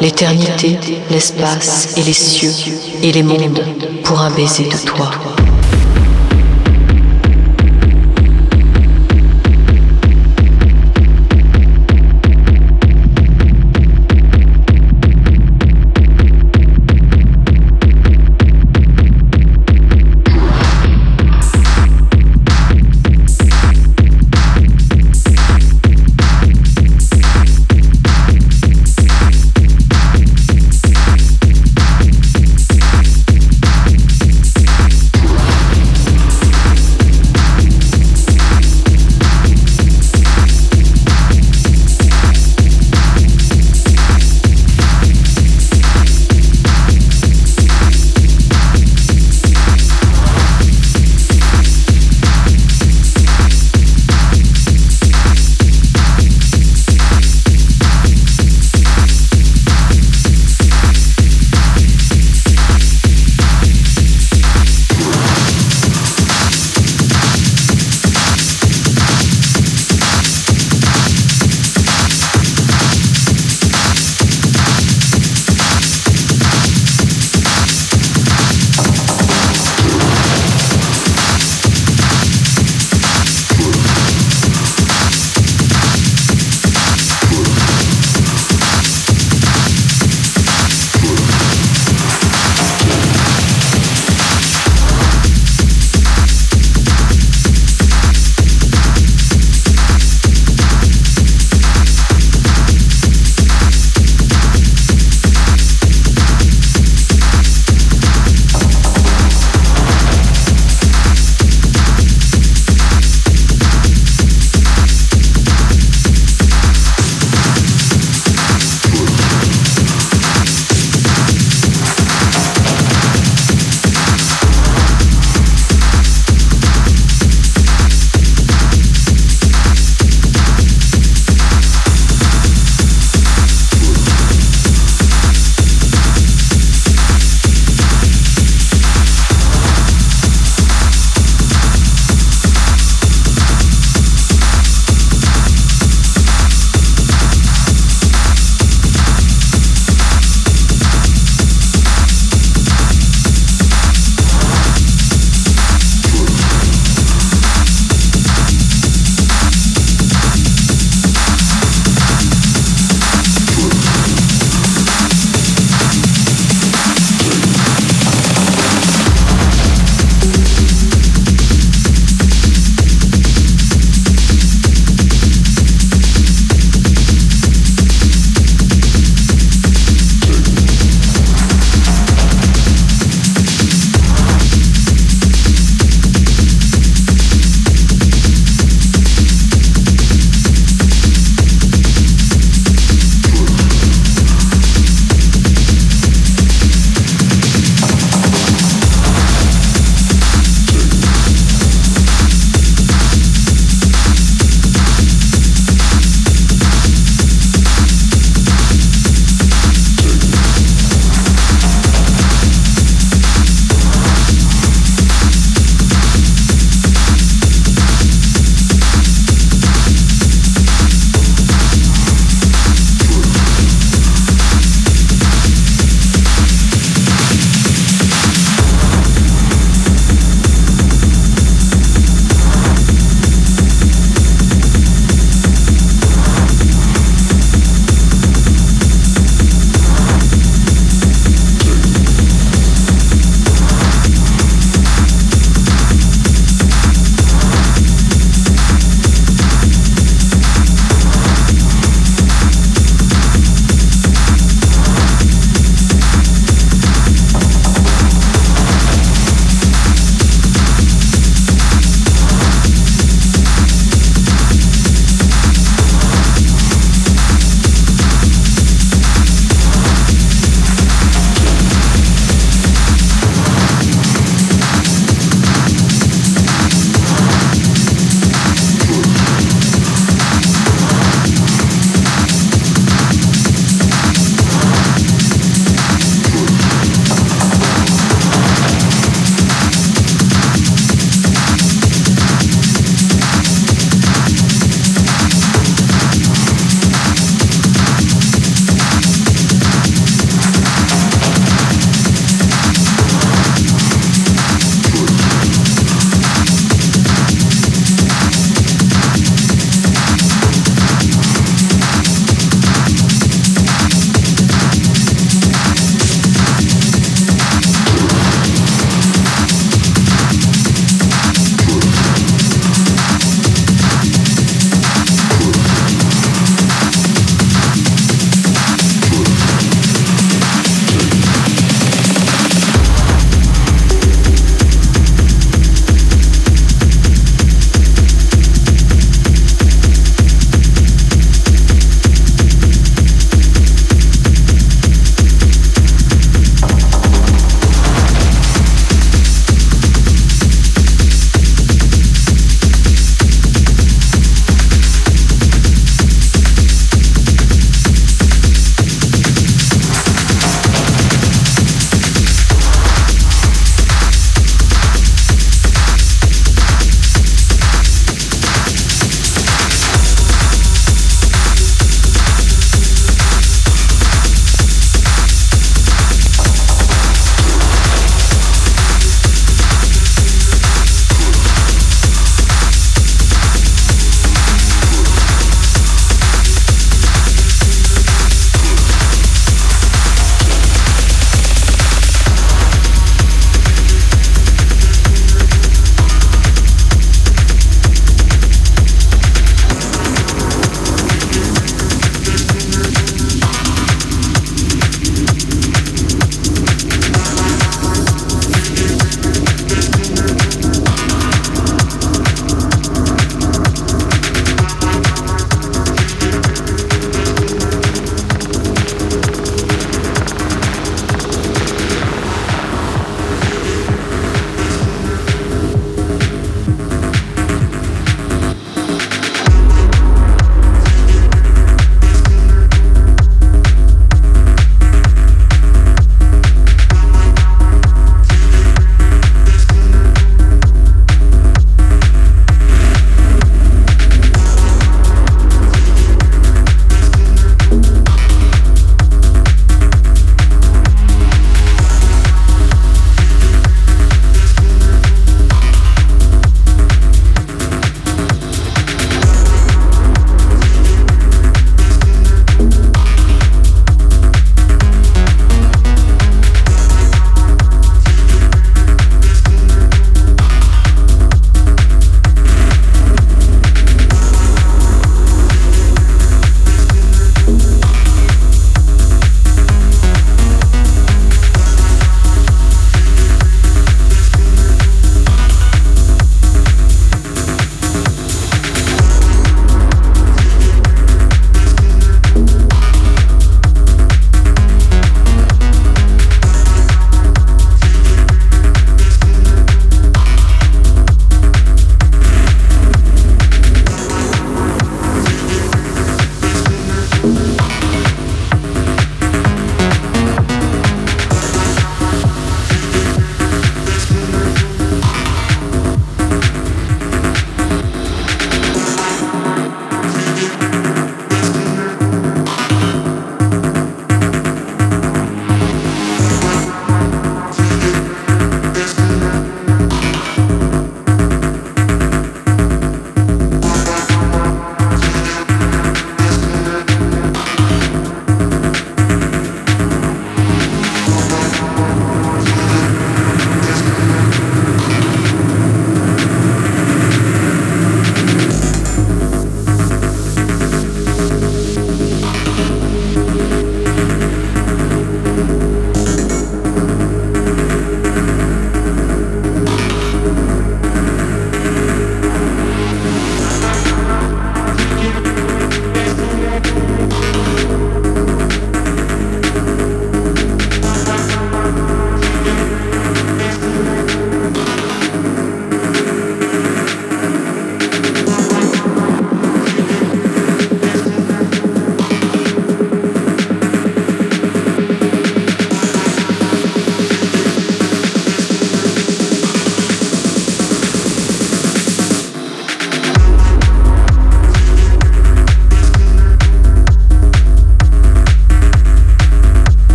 l'éternité, l'espace et les cieux et les mondes pour un baiser de toi.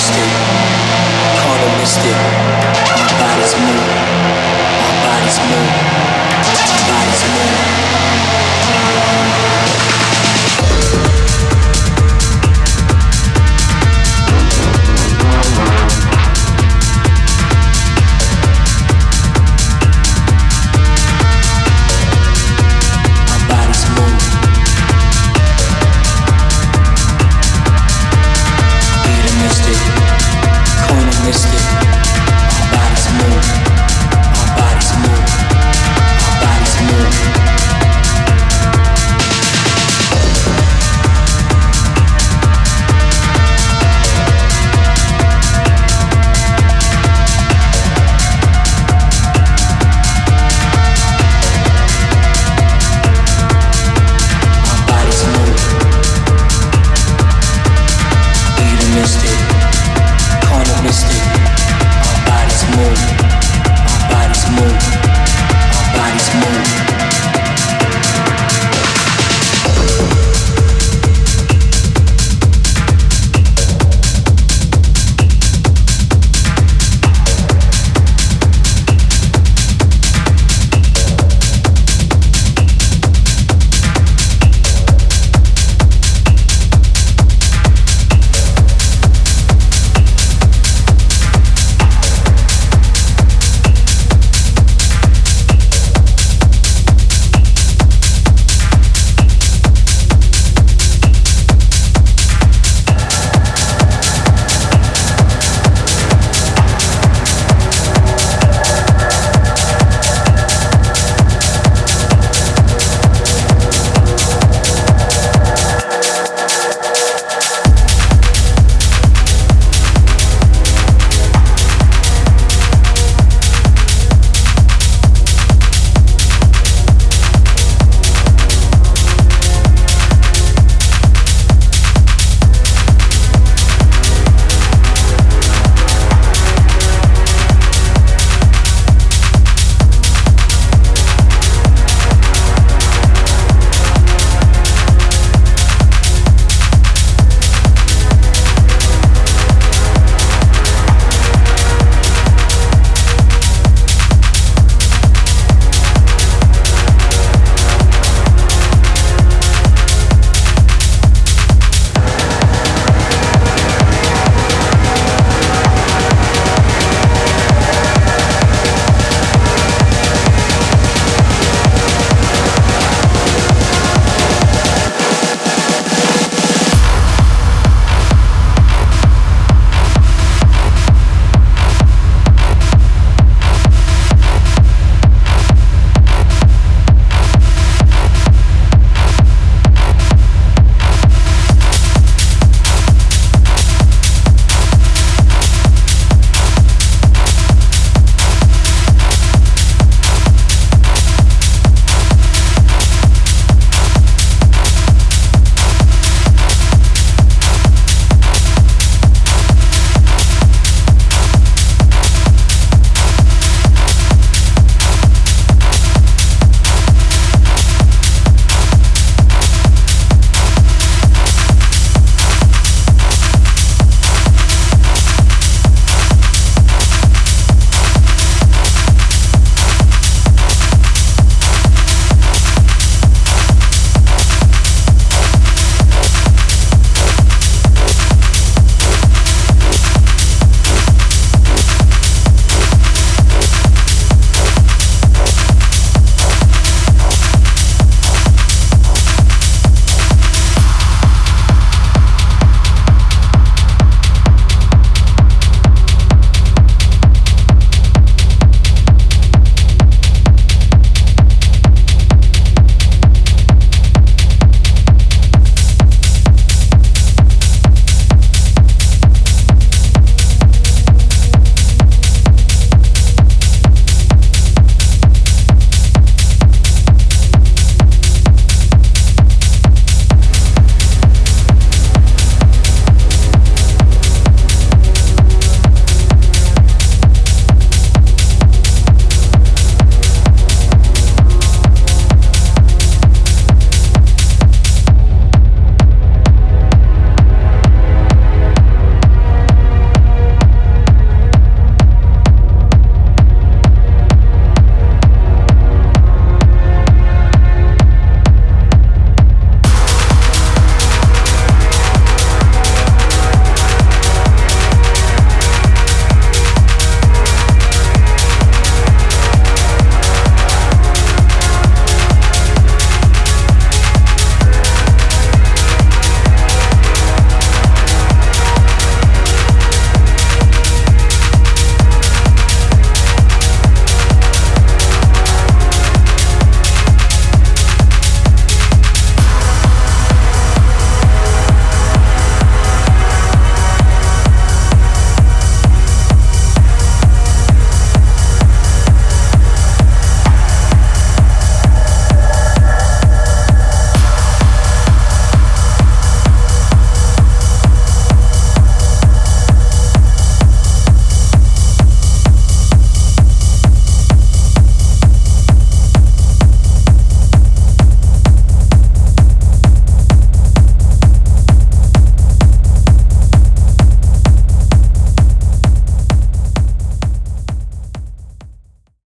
acoustic, carnalistic. My body's moving. My body's moving. My body's moving.